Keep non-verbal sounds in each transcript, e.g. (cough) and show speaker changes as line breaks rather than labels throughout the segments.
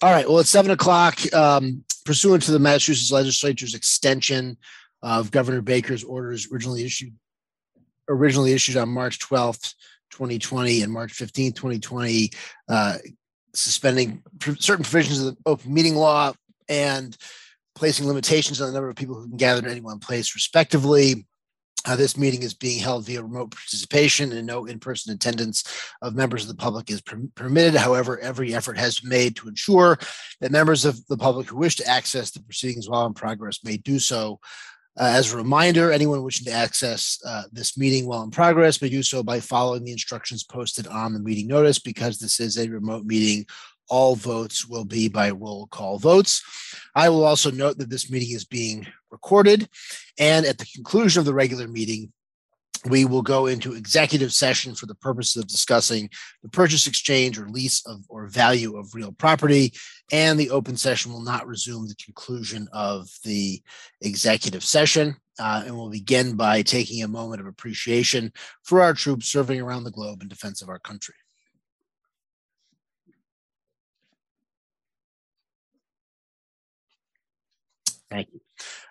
All right, well, it's seven o'clock. Um, pursuant to the Massachusetts Legislature's extension of Governor Baker's orders originally issued originally issued on March twelfth, twenty twenty, and March fifteenth, twenty twenty, uh, suspending certain provisions of the open meeting law and placing limitations on the number of people who can gather in any one place respectively. Uh, this meeting is being held via remote participation and no in-person attendance of members of the public is per- permitted. However, every effort has been made to ensure that members of the public who wish to access the proceedings while in progress may do so. Uh, as a reminder, anyone wishing to access uh, this meeting while in progress may do so by following the instructions posted on the meeting notice. Because this is a remote meeting, all votes will be by roll call votes. I will also note that this meeting is being recorded. And at the conclusion of the regular meeting, we will go into executive session for the purpose of discussing the purchase, exchange, or lease of or value of real property. And the open session will not resume the conclusion of the executive session. Uh, and we'll begin by taking a moment of appreciation for our troops serving around the globe in defense of our country. Thank you.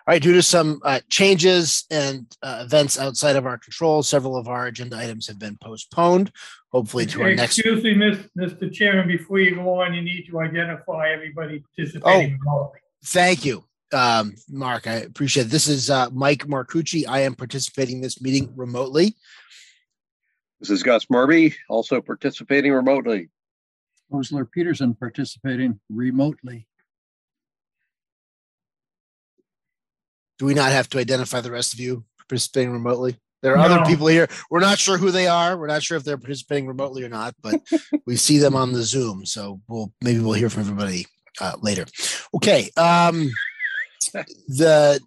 All right, due to some uh, changes and uh, events outside of our control, several of our agenda items have been postponed. Hopefully, to our next.
Excuse me, Miss- Mr. Chairman, before you go on, you need to identify everybody participating. remotely.
Thank you, um, Mark. I appreciate it. This is uh, Mike Marcucci. I am participating in this meeting remotely.
This is Gus Murby, also participating remotely.
Osler Peterson participating remotely.
Do we not have to identify the rest of you participating remotely? There are other people here. We're not sure who they are. We're not sure if they're participating remotely or not, but (laughs) we see them on the Zoom. So we'll maybe we'll hear from everybody uh, later. Okay. Um, the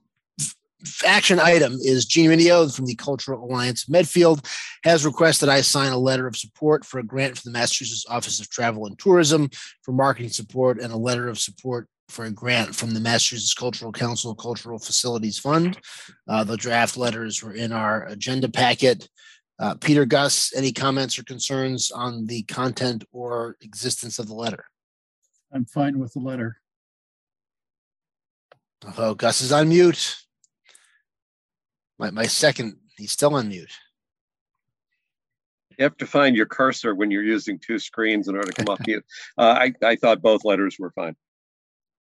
action item is Gene Minio from the Cultural Alliance Medfield has requested I sign a letter of support for a grant from the Massachusetts Office of Travel and Tourism for marketing support and a letter of support for a grant from the Massachusetts Cultural Council Cultural Facilities Fund. Uh, the draft letters were in our agenda packet. Uh, Peter Gus, any comments or concerns on the content or existence of the letter?
I'm fine with the letter.
Although Gus is on mute. My, my second, he's still on mute.
You have to find your cursor when you're using two screens in order to come off (laughs) mute. Uh, I, I thought both letters were fine.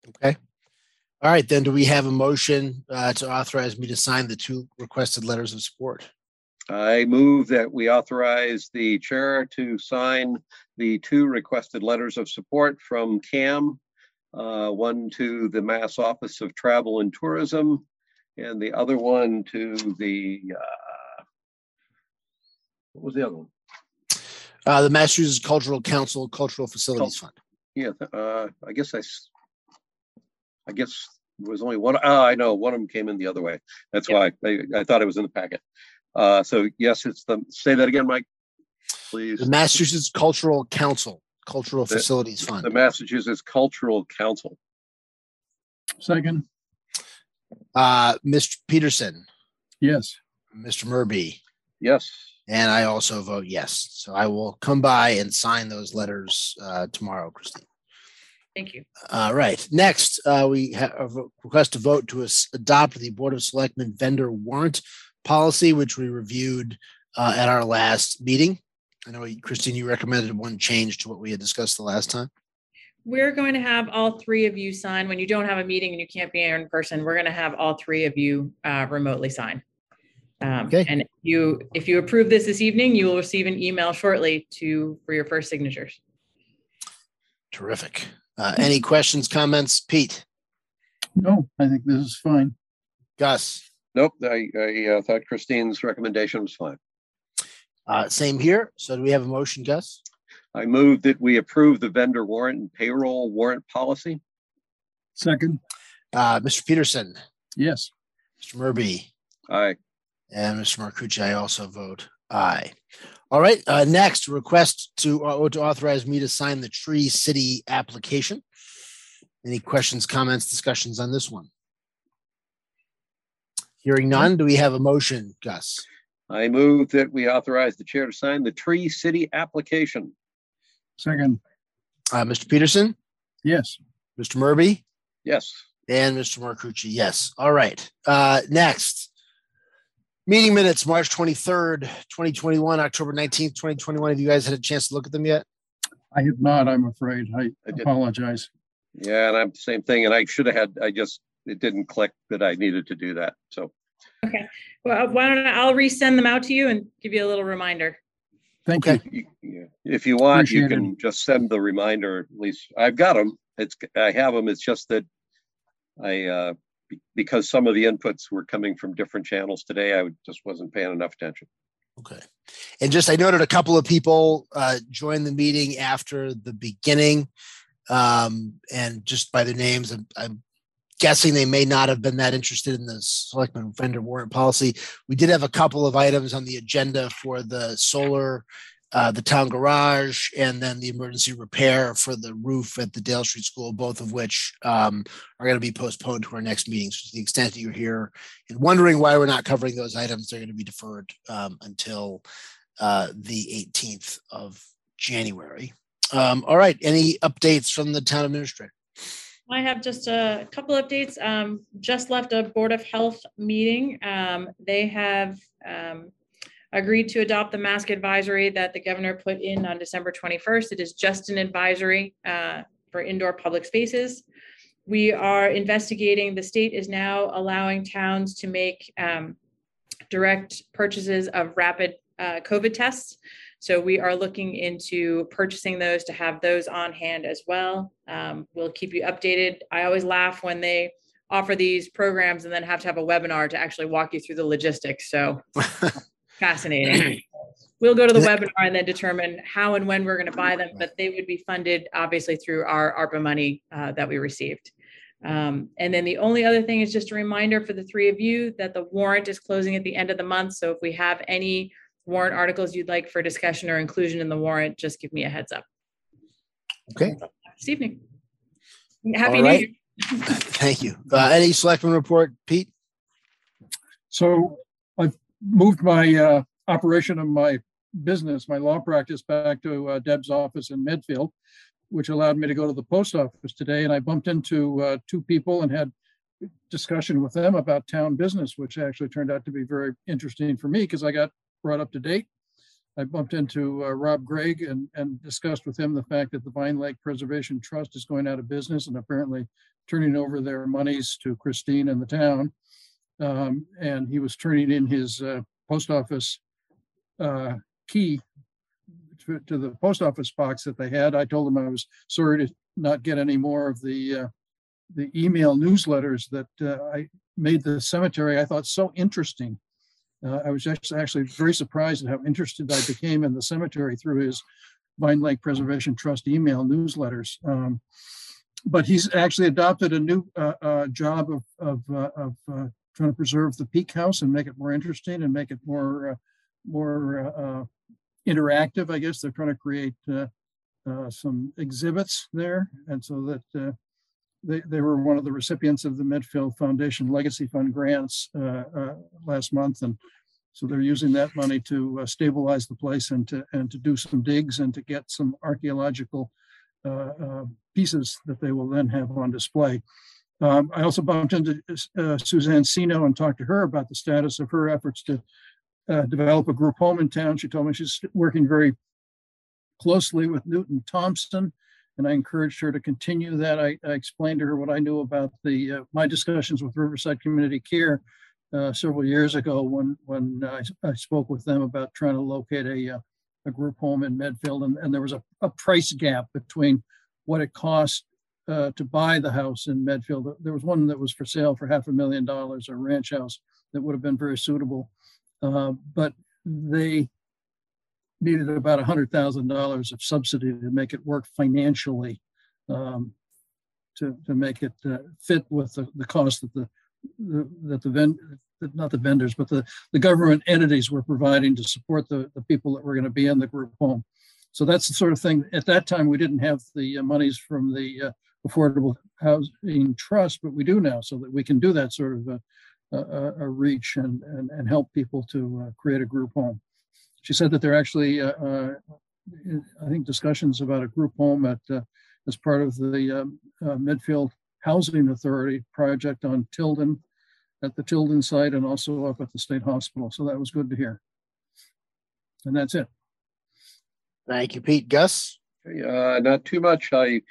Okay. All right, then do we have a motion uh, to authorize me to sign the two requested letters of support?
I move that we authorize the chair to sign the two requested letters of support from CAM. uh, One to the Mass Office of Travel and Tourism and the other one to the, uh, what was the other one?
Uh, the Massachusetts Cultural Council Cultural Facilities Fund.
Yeah, uh, I guess I, s- I guess there was only one, ah, I know, one of them came in the other way. That's why I, I thought it was in the packet. Uh, so yes, it's the, say that again, Mike, please.
The Massachusetts Cultural Council Cultural
The-
Facilities Fund.
The Massachusetts Cultural Council.
Second,
Uh, Mr. Peterson,
yes,
Mr. Murby,
Yes,
and I also vote yes. So I will come by and sign those letters uh, tomorrow, Christine.
Thank you.
All right. Next, uh, we have a request to vote to adopt the Board of Selectmen vendor warrant policy, which we reviewed uh, at our last meeting. I know, Christine, you recommended one change to what we had discussed the last time.
We're going to have all three of you sign. When you don't have a meeting and you can't be here in person, we're going to have all three of you uh, remotely sign. Um,
Okay.
And you, if you approve this this evening, you will receive an email shortly to, for your first signatures.
Terrific. Uh, any questions, comments? Pete,
no, I think this is fine.
Gus,
nope, I, I uh, thought Christine's recommendation was fine.
uh, same here. So do we have a motion, Gus?
I move that we approve the vendor warrant and payroll warrant policy.
Second,
Uh, Mr. Peterson,
yes,
Mr. Murby,
Aye,
And Mr. Marcucci, I also vote aye. All right, uh, next request to, uh, to authorize me to sign the Tree City application. Any questions, comments, discussions on this one? Hearing none, do we have a motion, Gus?
I move that we authorize the chair to sign the Tree City application.
second,
Uh, Mr. Peterson,
Yes.
Mr. Murby,
Yes.
and Mr. Marcucci. Yes. All right. Uh, next. Meeting minutes, March twenty-third, twenty twenty-one, October nineteenth, twenty twenty-one. Have you guys had a chance to look at them yet?
I have not, I'm afraid. I
I did.
apologize.
Yeah, and I'm the same thing. And I should have had, I just, it didn't click that I needed to do that. So, Okay.
Well, why don't I, I'll resend them out to you and give you a little reminder.
Thank you.
Okay.
you- yeah, if you want, you
Appreciate it.
can just send the reminder, at least I've got them. It's, I have them. It's just that I, uh, be- because some of the inputs were coming from different channels today, I just wasn't paying enough attention.
Okay. And just, I noted a couple of people uh, joined the meeting after the beginning. Um, and just by their names, I'm, I'm guessing they may not have been that interested in the selectman vendor warrant policy. We did have a couple of items on the agenda for the solar, uh, the town garage, and then the emergency repair for the roof at the Dale Street School, both of which um, are going to be postponed to our next meeting. So to the extent that you're here and wondering why we're not covering those items, they're going to be deferred um, until uh, the 18th of January. Um, all right. Any updates from the town administrator?
I have just a couple updates. Um, just left a Board of Health meeting. Um, they have, um, agreed to adopt the mask advisory that the governor put in on December twenty-first. It is just an advisory, uh, for indoor public spaces. We are investigating, the state is now allowing towns to make, um, direct purchases of rapid, uh, COVID tests. So we are looking into purchasing those to have those on hand as well. Um, we'll keep you updated. I always laugh when they offer these programs and then have to have a webinar to actually walk you through the logistics. So (laughs) fascinating. (clears throat) We'll go to the webinar and then determine how and when we're going to buy them, but they would be funded obviously through our ARPA money uh, that we received. Um, and then the only other thing is just a reminder for the three of you that the warrant is closing at the end of the month. So if we have any warrant articles you'd like for discussion or inclusion in the warrant, just give me a heads up.
Okay.
This evening. Happy
All
New. Year. (laughs)
Thank you. Uh, any selectman report, Pete?
So I've moved my uh, operation of my business, my law practice back to uh, Deb's office in Medfield, which allowed me to go to the post office today. And I bumped into uh, two people and had discussion with them about town business, which actually turned out to be very interesting for me because I got brought up to date. I bumped into uh, Rob Gregg and, and discussed with him the fact that the Vine Lake Preservation Trust is going out of business and apparently turning over their monies to Christine and the town. Um, and he was turning in his uh, post office uh, key to, to the post office box that they had. I told him I was sorry to not get any more of the uh, the email newsletters that uh, I made the cemetery. I thought so interesting. Uh, I was just actually very surprised at how interested I became in the cemetery through his Vine Lake Preservation Trust email newsletters. Um, but he's actually adopted a new uh, job of of, of trying to preserve the Peak House and make it more interesting and make it more uh, more uh, uh, interactive. I guess they're trying to create uh, uh, some exhibits there, and so that they they were one of the recipients of the Medfield Foundation Legacy Fund grants last month, and so they're using that money to stabilize the place and to and to do some digs and to get some archaeological pieces that they will then have on display. Um, I also bumped into uh, Suzanne Sino and talked to her about the status of her efforts to uh, develop a group home in town. She told me she's working very closely with Newton Thompson, and I encouraged her to continue that. I, I explained to her what I knew about the uh, my discussions with Riverside Community Care uh, several years ago when when I, I spoke with them about trying to locate a uh, a group home in Medfield, and, and there was a, a price gap between what it cost uh, to buy the house in Medfield. There was one that was for sale for half a million dollars, a ranch house that would have been very suitable. Uh, but they needed about a hundred thousand dollars of subsidy to make it work financially, um, to, to make it uh, fit with the, the cost that the, the that the vend, not the vendors, but the, the government entities were providing to support the, the people that were going to be in the group home. So that's the sort of thing, at that time, we didn't have the uh, monies from the uh, Affordable Housing Trust, but we do now, so that we can do that sort of a, a, a reach and, and, and help people to uh, create a group home. She said that there are actually, uh, uh, I think, discussions about a group home at uh, as part of the um, uh, Medfield Housing Authority project on Tilden, at the Tilden site and also up at the state hospital. So that was good to hear. And that's it.
Thank you, Pete. Gus?
Uh, not too much. I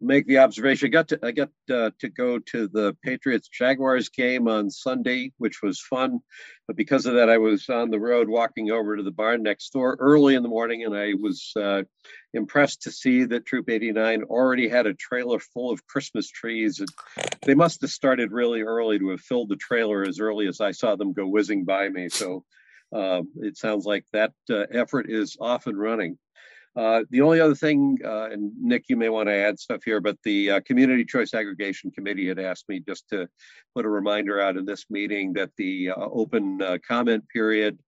make the observation. I got to I got uh, to go to the Patriots Jaguars game on Sunday, which was fun. But because of that, I was on the road walking over to the barn next door early in the morning, and I was uh, impressed to see that Troop 89 already had a trailer full of Christmas trees. And they must have started really early to have filled the trailer as early as I saw them go whizzing by me. So. Uh, it sounds like that uh, effort is off and running. Uh, the only other thing, uh, and Nick, you may want to add stuff here, but the uh, Community Choice Aggregation Committee had asked me just to put a reminder out in this meeting that the uh, open uh, comment period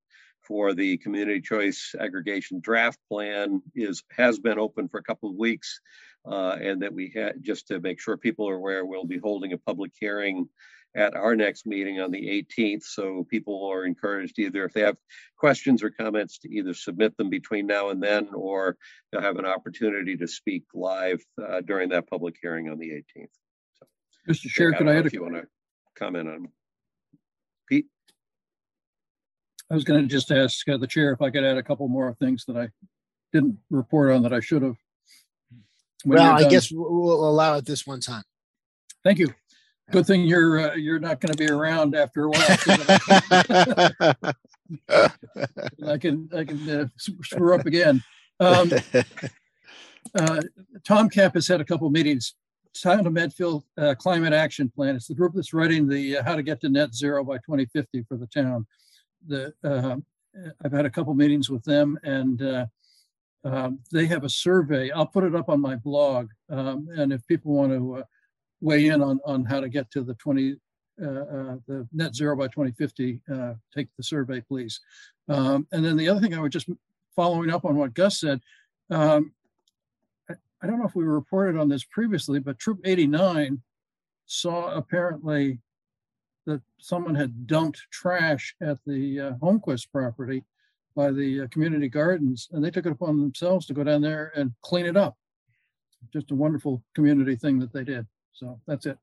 for the Community Choice Aggregation Draft Plan is has been open for a couple of weeks, uh, and that we had just to make sure people are aware, we'll be holding a public hearing at our next meeting on the 18th. So people are encouraged either if they have questions or comments to either submit them between now and then, or they'll have an opportunity to speak live uh, during that public hearing on the 18th.
Mr. Chair, can I add,
If
a-
you want to comment on. Pete,
I was going to just ask uh, the chair if I could add a couple more things that I didn't report on that I should have.
Well, I guess we'll allow it this one time.
Thank you. Good thing you're, uh, you're not going to be around after a while. (laughs) I can, I can uh, screw up again. Um, (laughs) uh, TOMCAP has had a couple meetings. Town of Medfield uh, Climate Action Plan. It's the group that's writing the uh, how to get to net zero by 2050 for the town. The uh, I've had a couple meetings with them, and uh, um, they have a survey. I'll put it up on my blog, um, and if people want to uh, weigh in on on how to get to the 20 uh, uh, the net zero by 2050, uh, take the survey, please. Um, and then the other thing I would just following up on what Gus said. Um, I, I don't know if we reported on this previously, but Troop 89 saw apparently that someone had dumped trash at the uh, Homequist property by the uh, community gardens, and they took it upon themselves to go down there and clean it up. Just a wonderful community thing that they did. So that's it.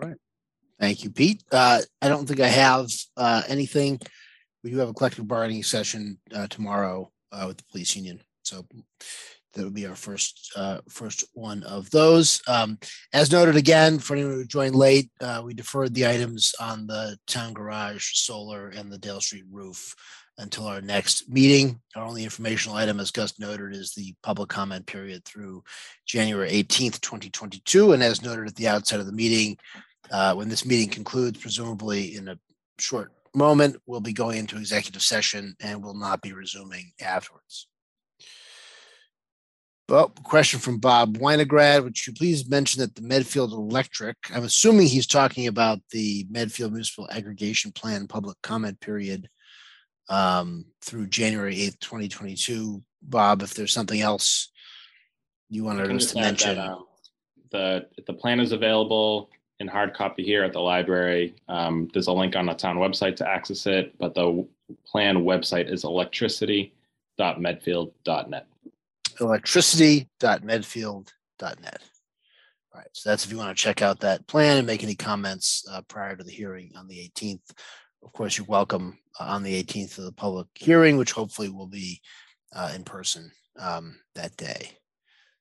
All right.
Thank you, Pete. Uh, I don't think I have uh, anything. We do have a collective bargaining session uh, tomorrow uh, with the police union. So that would be our first uh, first one of those. Um, as noted again, for anyone who joined late, uh, we deferred the items on the town garage, solar, and the Dale Street roof until our next meeting. Our only informational item, as Gus noted, is the public comment period through January 18th, 2022. And as noted at the outset of the meeting, uh, when this meeting concludes, presumably in a short moment, we'll be going into executive session and will not be resuming afterwards. Well, question from Bob Winograd, would you please mention that the Medfield Electric, I'm assuming he's talking about the Medfield Municipal Aggregation Plan public comment period um, through January 8th, 2022. Bob, if there's something else you wanted us to
that,
mention.
um, The, the plan is available in hard copy here at the library. Um, There's a link on the town website to access it, but the plan website is electricity.medfield.net.
electricity.medfield.net. All right, so that's if you want to check out that plan and make any comments uh, prior to the hearing on the 18th. Of course, you're welcome uh, on the 18th of the public hearing, which hopefully will be uh, in person um, that day.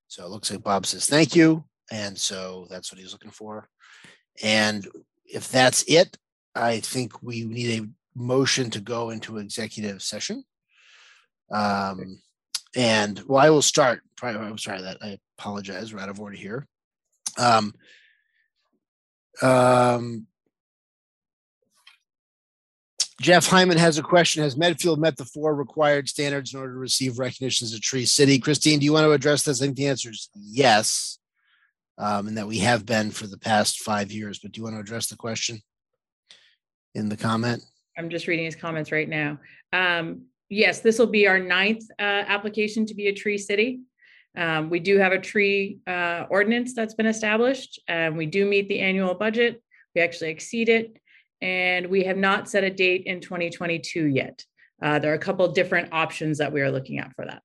So it looks like Bob says thank you, and so that's what he's looking for. And if that's it, I think we need a motion to go into executive session. Um, and well, I will start. Prior, I'm sorry that I apologize. We're out of order here. Um, um, Jeff Hyman has a question. Has Medfield met the four required standards in order to receive recognition as a tree city? Christine, do you want to address this? I think the answer is yes. Um, and that we have been for the past five years, but do you want to address the question in the comment?
I'm just reading his comments right now. Um, yes, this will be our ninth, uh, application to be a tree city. Um, we do have a tree, uh, ordinance that's been established, and we do meet the annual budget. We actually exceed it, and we have not set a date in twenty twenty-two yet. Uh, there are a couple different options that we are looking at for that.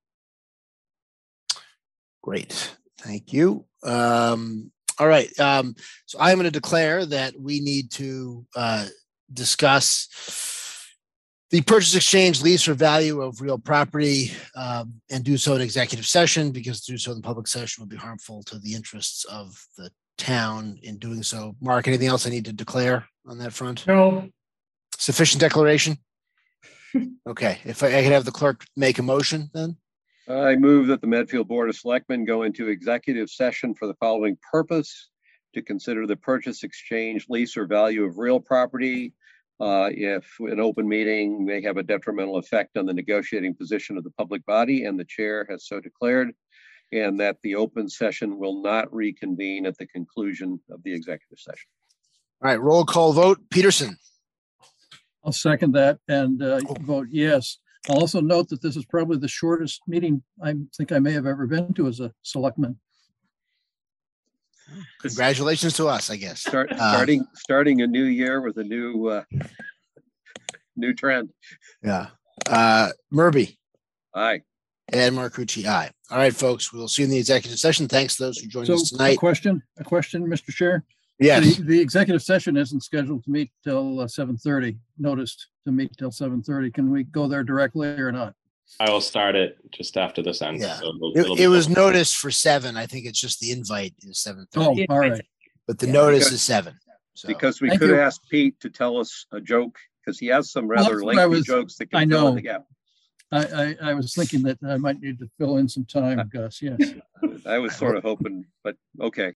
Great, thank you. Um, all right, um, so I'm going to declare that we need to uh, discuss the purchase, exchange, lease, or value of real property um, and do so in executive session because to do so in public session would be harmful to the interests of the town in doing so. Mark, anything else I need to declare on that front?
No,
Sufficient declaration? (laughs) Okay, if I I could have the clerk make a motion then?
I move that the Medfield Board of Selectmen go into executive session for the following purpose. To consider the purchase, exchange, lease, or value of real property. Uh, if an open meeting may have a detrimental effect on the negotiating position of the public body and the chair has so declared. And that the open session will not reconvene at the conclusion of the executive session.
All right, roll call vote. Peterson,
I'll second that and uh,
Oh.
vote yes. I'll also note that this is probably the shortest meeting I think I may have ever been to as a selectman.
Congratulations to us, I guess.
Start,
Uh,
starting, starting a new year with a new, uh, new trend.
Yeah. Uh, Murby
Aye.
and Marcucci, aye. All right, folks, we'll see you in the executive session. Thanks to those who joined
So
us
a
tonight.
question, a question, Mr. Chair?
Yes,
The, the executive session isn't scheduled to meet till seven thirty, noticed to meet till seven thirty. Can we go there directly or not?
I will start it just after this ends.
Yeah.
so it'll- it'll
it, it was
posted.
noticed for seven. I think it's just the invite is seven
Oh,
thirty,
all right.
but the
Yeah,
notice
because-
is seven. So,
Because we
Thank
could
you.
ask Pete to tell us a joke, because he has some rather
that's what I
lengthy
was-
jokes that
I
can fill in
know.
the gap.
I, I, I was thinking that I might need to fill in some time, Gus, yes. (laughs)
I was sort of hoping, but okay.